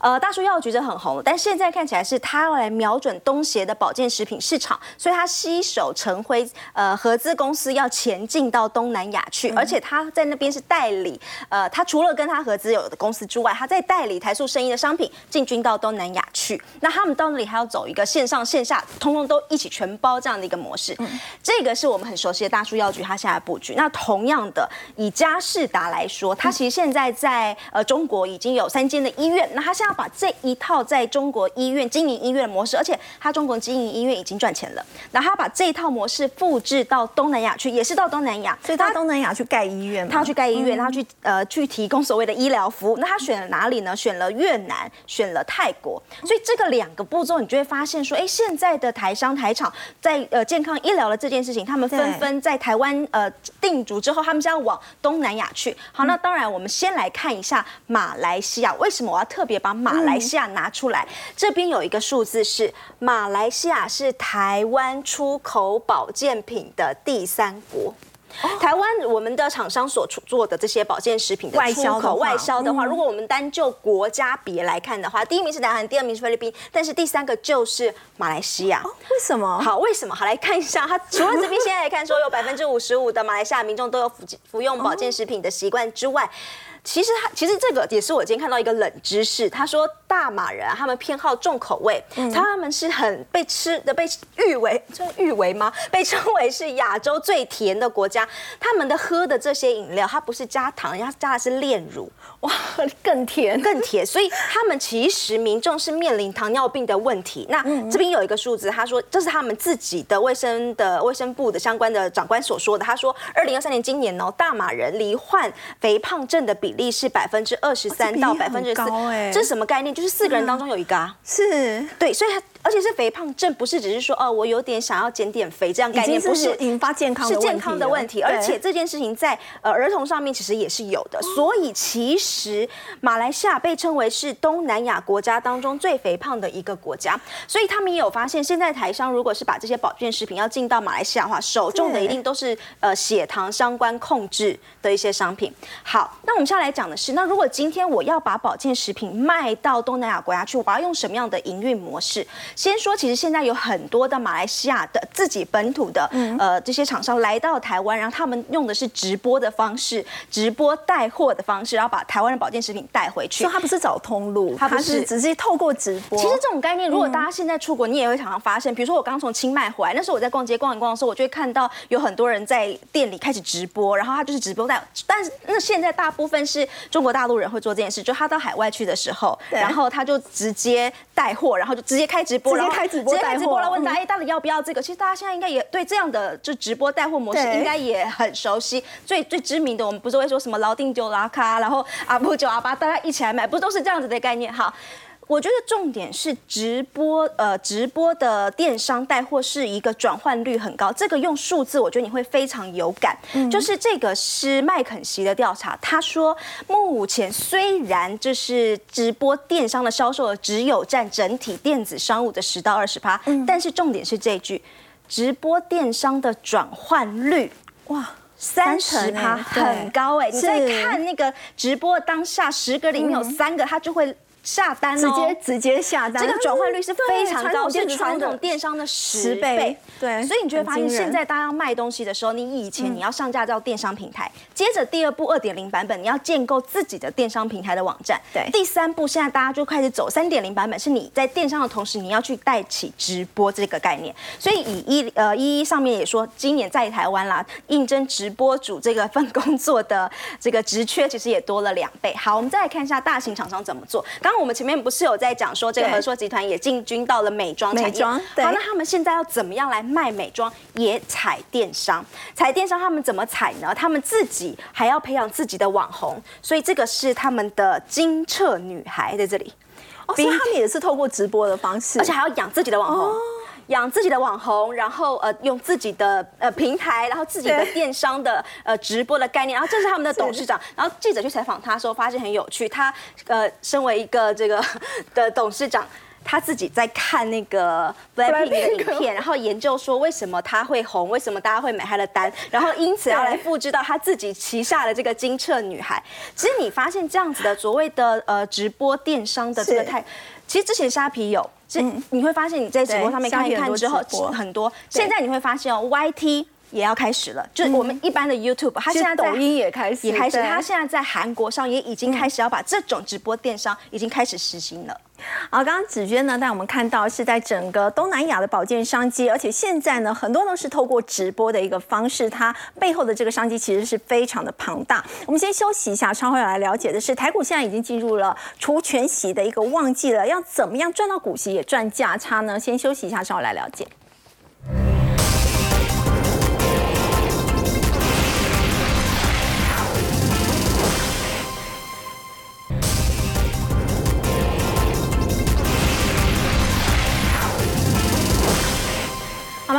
呃，大叔药局这很红，但现在看起来是他要来瞄准东协的保健食品市场，所以他携手成辉呃合资公司要前进到东南亚去，而且他在那边是代理，呃，他除了跟他合资有的公司之外，他在代理台塑生意的商品进军到东南亚去。那他们到那里还要走一个线上线下通通都一起全包这样的一个模式，这个是我们很熟悉的大叔药局，他现在布局。那同样的，以嘉士达来说，他其实现在在呃中国已经有三间的医院，那他现要把这一套在中国医院经营医院的模式，而且他中国经营医院已经赚钱了，然后他把这一套模式复制到东南亚去，也是到东南亚，所以他东南亚去盖医院，他要去盖医院，他去呃去提供所谓的医疗服务。那他选了哪里呢？选了越南，选了泰国。所以这个两个步骤，你就会发现说，哎，现在的台商台厂在呃健康医疗的这件事情，他们纷纷在台湾呃定足之后，他们将要往东南亚去。好，那当然我们先来看一下马来西亚，为什么我要特别把马来西亚拿出来，这边有一个数字是，马来西亚是台湾出口保健品的第三国。台湾我们的厂商所出做的这些保健食品的出口外销的话，如果我们单就国家别来看的话，第一名是南韩，第二名是菲律宾，但是第三个就是马来西亚。为什么？好，为什么？好，来看一下，它除了这边现在来看说有 百分之五十五的马来西亚民众都有服服用保健食品的习惯之外。其实他其实这个也是我今天看到一个冷知识。他说大马人他们偏好重口味，他们是很被吃的被誉为称誉为吗？被称为是亚洲最甜的国家。他们的喝的这些饮料，它不是加糖，人家加的是炼乳，哇，更甜更甜。所以他们其实民众是面临糖尿病的问题。那这边有一个数字，他说这是他们自己的卫生的卫生部的相关的长官所说的。他说二零二三年今年哦，大马人罹患肥胖症的比例是百分之二十三到百分之四，这是什么概念？就是四个人当中有一个啊，是。对，所以他而且是肥胖症，不是只是说哦，我有点想要减点肥这样概念，不是引发健康是健康的问题，而且这件事情在呃儿童上面其实也是有的，所以其实马来西亚被称为是东南亚国家当中最肥胖的一个国家，所以他们也有发现，现在台商如果是把这些保健食品要进到马来西亚的话，首重的一定都是呃血糖相关控制的一些商品。好，那我们现在来讲的是，那如果今天我要把保健食品卖到东南亚国家去，我要用什么样的营运模式？先说，其实现在有很多的马来西亚的自己本土的呃这些厂商来到台湾，然后他们用的是直播的方式，直播带货的方式，然后把台湾的保健食品带回去。说他不是找通路，他不是直接透过直播。其实这种概念，如果大家现在出国，你也会常常发现，比如说我刚从清迈回来，那时候我在逛街逛一逛的时候，我就会看到有很多人在店里开始直播，然后他就是直播带。但是那现在大部分是中国大陆人会做这件事，就他到海外去的时候，然后他就直接带货，然后就直接开直播。直接开直播，直接开直播了，问大家哎，到底要不要这个？其实大家现在应该也对这样的就直播带货模式应该也很熟悉。最最知名的，我们不是会说什么老定九拉卡，然后阿布九阿八，大家一起来买，不都是这样子的概念？哈。我觉得重点是直播，呃，直播的电商带货是一个转换率很高。这个用数字，我觉得你会非常有感。就是这个是麦肯锡的调查，他说目前虽然就是直播电商的销售额只有占整体电子商务的十到二十趴，但是重点是这句，直播电商的转换率，哇，三十趴，很高哎！你在看那个直播当下，十个里面有三个，他就会。下单直接直接下单，这个转换率是非常高，是传统电商的十倍。对，所以你就会发现，现在大家要卖东西的时候，你以前你要上架到电商平台，接着第二步二点零版本，你要建构自己的电商平台的网站。对，第三步现在大家就开始走三点零版本，是你在电商的同时，你要去带起直播这个概念。所以以一呃一一上面也说，今年在台湾啦，应征直播主这个份工作的这个职缺，其实也多了两倍。好，我们再来看一下大型厂商怎么做。刚我们前面不是有在讲说，这个和硕集团也进军到了美妆产业。好，那他们现在要怎么样来卖美妆？也踩电商，踩电商他们怎么踩呢？他们自己还要培养自己的网红，所以这个是他们的金澈女孩在这里。哦，所以他们也是透过直播的方式，而且还要养自己的网红，养自己的网红，然后呃用自己的呃平台，然后自己的电商的呃直播的概念，然后这是他们的董事长。然后记者去采访他的时候，发现很有趣。他呃身为一个这个的董事长，他自己在看那个 Blackpink 的影片，然后研究说为什么他会红，为什么大家会买他的单，然后因此要来复制到他自己旗下的这个金澈女孩。其实你发现这样子的所谓的呃直播电商的这个态，其实之前虾皮有。是你会发现你在直播上面看一看之后很多，现在你会发现哦，YT 也要开始了，就是我们一般的 YouTube，它现在抖音也开始也开始，它现在在韩国上也已经开始要把这种直播电商已经开始实行了。好，刚刚子娟呢带我们看到是在整个东南亚的保健商机，而且现在呢很多都是透过直播的一个方式，它背后的这个商机其实是非常的庞大。我们先休息一下，稍后要来了解的是台股现在已经进入了除全息的一个旺季了，要怎么样赚到股息也赚价差呢？先休息一下，稍后来了解。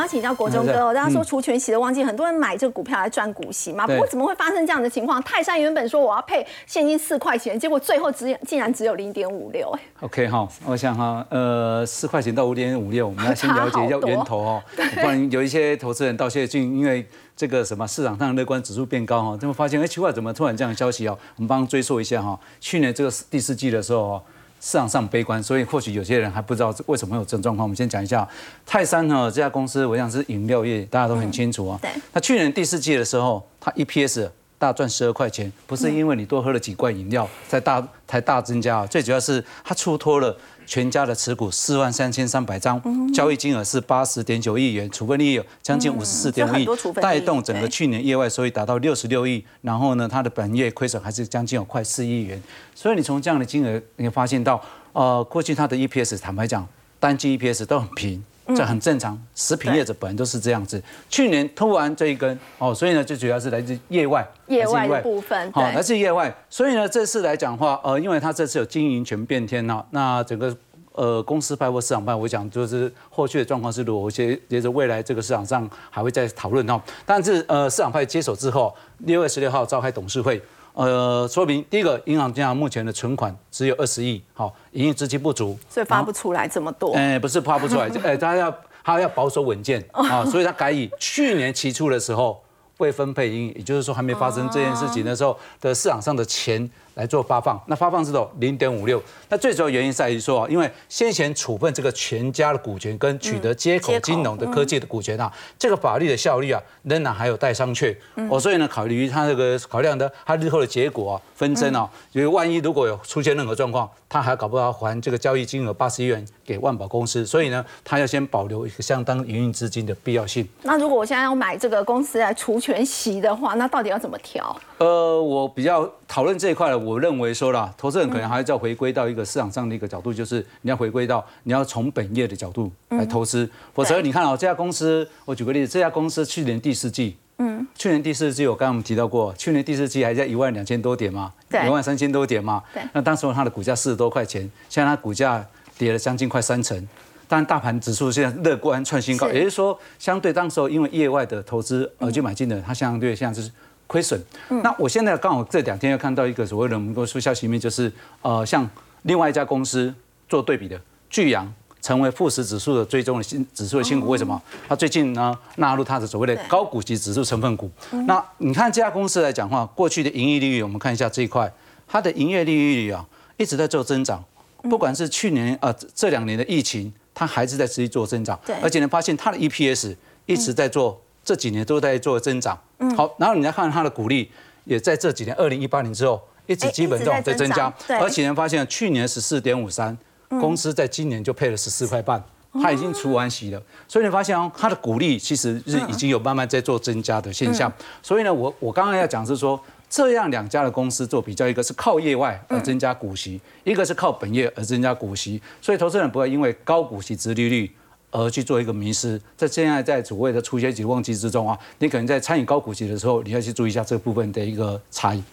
请教国中哥，大家说除权息的旺季，很多人买这个股票来赚股息嘛？不过怎么会发生这样的情况？泰山原本说我要配现金四块钱，结果最后只竟然只有零点五六。OK 哈，我想哈，呃，四块钱到五点五六，我们要先了解一下源头哦，不然有一些投资人到现在就因为这个什么市场上乐观指数变高哈，他们发现哎奇怪，怎么突然这样的消息哦？我们帮追溯一下哈，去年这个第四季的时候。市场上悲观，所以或许有些人还不知道为什么会有这种状况。我们先讲一下泰山呢这家公司，我想是饮料业，大家都很清楚啊。对。那去年第四季的时候，它 EPS 大赚十二块钱，不是因为你多喝了几罐饮料才大才大增加啊，最主要是它出脱了。全家的持股四万三千三百张，交易金额是八十点九亿元，处分利有将近五十四点五亿，带动整个去年业外收益达到六十六亿。然后呢，它的本业亏损还是将近有快四亿元。所以你从这样的金额，你会发现到，呃，过去它的 EPS 坦白讲，单季 EPS 都很平。这很正常，食品业者本来都是这样子。去年突然这一根哦，所以呢，最主要是来自业外，业外的部分，好，来自业外。所以呢，这次来讲话，呃，因为他这次有经营权变天了，那整个呃公司派或市场派，我讲就是后续的状况是如何，我接接着未来这个市场上还会再讨论哦。但是呃市场派接手之后，六月十六号召开董事会。呃，说明第一个，银行家目前的存款只有二十亿，好，营运资金不足，所以发不出来这么多。哎，不是发不出来，哎，他要他要保守稳健 啊，所以他改以去年期初的时候未分配盈，也就是说还没发生这件事情的时候的市场上的钱。来做发放，那发放是多零点五六。那最主要原因在于说，因为先前处分这个全家的股权跟取得接口金融的科技的股权啊，这个法律的效力啊，仍然还有待商榷。哦，所以呢，考虑他这个考量的，他日后的结果啊，纷争啊，因为万一如果有出现任何状况，他还搞不好还这个交易金额八十亿元给万宝公司，所以呢，他要先保留一个相当营运资金的必要性。那如果我现在要买这个公司来除权息的话，那到底要怎么调？呃，我比较讨论这一块的，我认为说啦，投资人可能还是要回归到一个市场上的一个角度，就是你要回归到你要从本业的角度来投资，否则你看哦，这家公司，我举个例子，这家公司去年第四季，嗯，去年第四季我刚刚我们提到过，去年第四季还在一万两千多点嘛，一万三千多点嘛，对，那当时它的股价四十多块钱，现在它股价跌了将近快三成，但大盘指数现在乐观创新高，也就是说，相对当时候因为业外的投资而去买进的，它相对现在就是。亏损。那我现在刚好这两天又看到一个所谓的我们公司消息面，就是呃，像另外一家公司做对比的，巨阳成为富时指数的追踪的新指数的新股。为什么？它最近呢纳入它的所谓的高股息指数成分股。那你看这家公司来讲话，过去的盈利率，我们看一下这一块，它的营业利率啊一直在做增长。不管是去年呃这两年的疫情，它还是在持续做增长。而且呢，发现它的 EPS 一直在做。这几年都在做增长，嗯，好，然后你再看它的股利，也在这几年，二零一八年之后一直基本都在增加，而且你，发现去年十四点五三，公司在今年就配了十四块半，它已经除完息了，所以你发现哦，它的股利其实是已经有慢慢在做增加的现象，所以呢，我我刚刚要讲是说，这样两家的公司做比较，一个是靠业外而增加股息，一个是靠本业而增加股息，所以投资人不会因为高股息、殖利率。而去做一个迷失，在现在在所谓的出现几旺季之中啊，你可能在参与高股息的时候，你要去注意一下这部分的一个差异。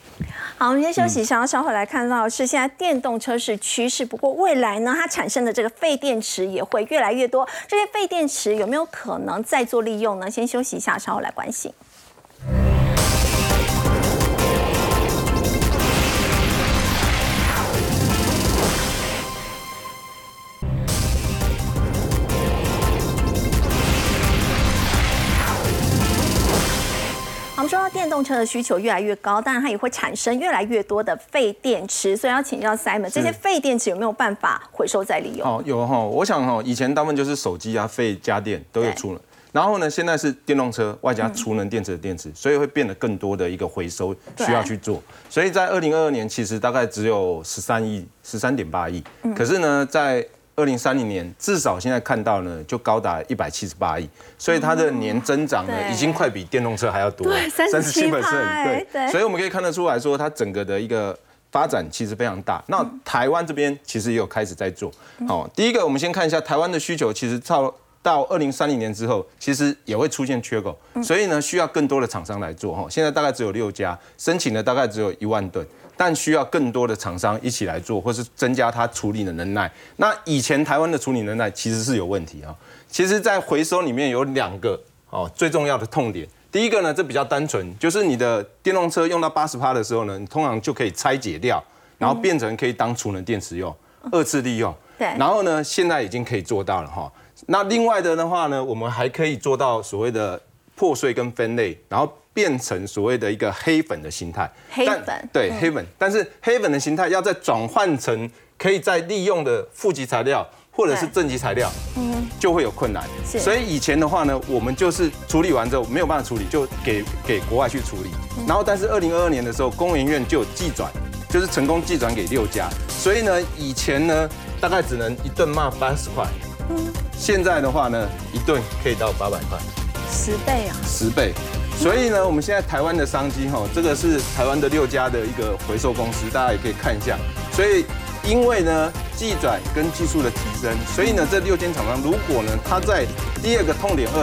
好，我们先休息一下，稍后来看到是现在电动车是趋势，不过未来呢，它产生的这个废电池也会越来越多，这些废电池有没有可能再做利用呢？先休息一下，稍后来关心。电动车的需求越来越高，当然它也会产生越来越多的废电池，所以要请教 Simon，这些废电池有没有办法回收再利用？哦，有哈，我想哈，以前大部分就是手机啊、废家电都有出了，然后呢，现在是电动车外加储能电池的电池，所以会变得更多的一个回收需要去做，所以在二零二二年其实大概只有十三亿、十三点八亿，可是呢，在二零三零年，至少现在看到呢，就高达一百七十八亿，所以它的年增长呢，已经快比电动车还要多，三十七%。对，所以我们可以看得出来说，它整个的一个发展其实非常大。那台湾这边其实也有开始在做。好，第一个我们先看一下台湾的需求，其实到到二零三零年之后，其实也会出现缺口，所以呢，需要更多的厂商来做。哈，现在大概只有六家，申请的大概只有一万吨。但需要更多的厂商一起来做，或是增加它处理的能耐。那以前台湾的处理能耐其实是有问题啊。其实，在回收里面有两个哦最重要的痛点。第一个呢，这比较单纯，就是你的电动车用到八十趴的时候呢，你通常就可以拆解掉，然后变成可以当储能电池用，二次利用。对。然后呢，现在已经可以做到了哈。那另外的的话呢，我们还可以做到所谓的破碎跟分类，然后。变成所谓的一个黑粉的形态，黑粉对黑粉，但是黑粉的形态要再转换成可以再利用的负极材料或者是正极材料，嗯，就会有困难。所以以前的话呢，我们就是处理完之后没有办法处理，就给给国外去处理。然后，但是二零二二年的时候，工研院就有寄转，就是成功寄转给六家。所以呢，以前呢大概只能一顿卖八十块，嗯，现在的话呢，一顿可以到八百块，十倍啊，十倍。所以呢，我们现在台湾的商机哈，这个是台湾的六家的一个回收公司，大家也可以看一下。所以，因为呢，技转跟技术的提升，所以呢，这六间厂商如果呢，它在第二个痛点二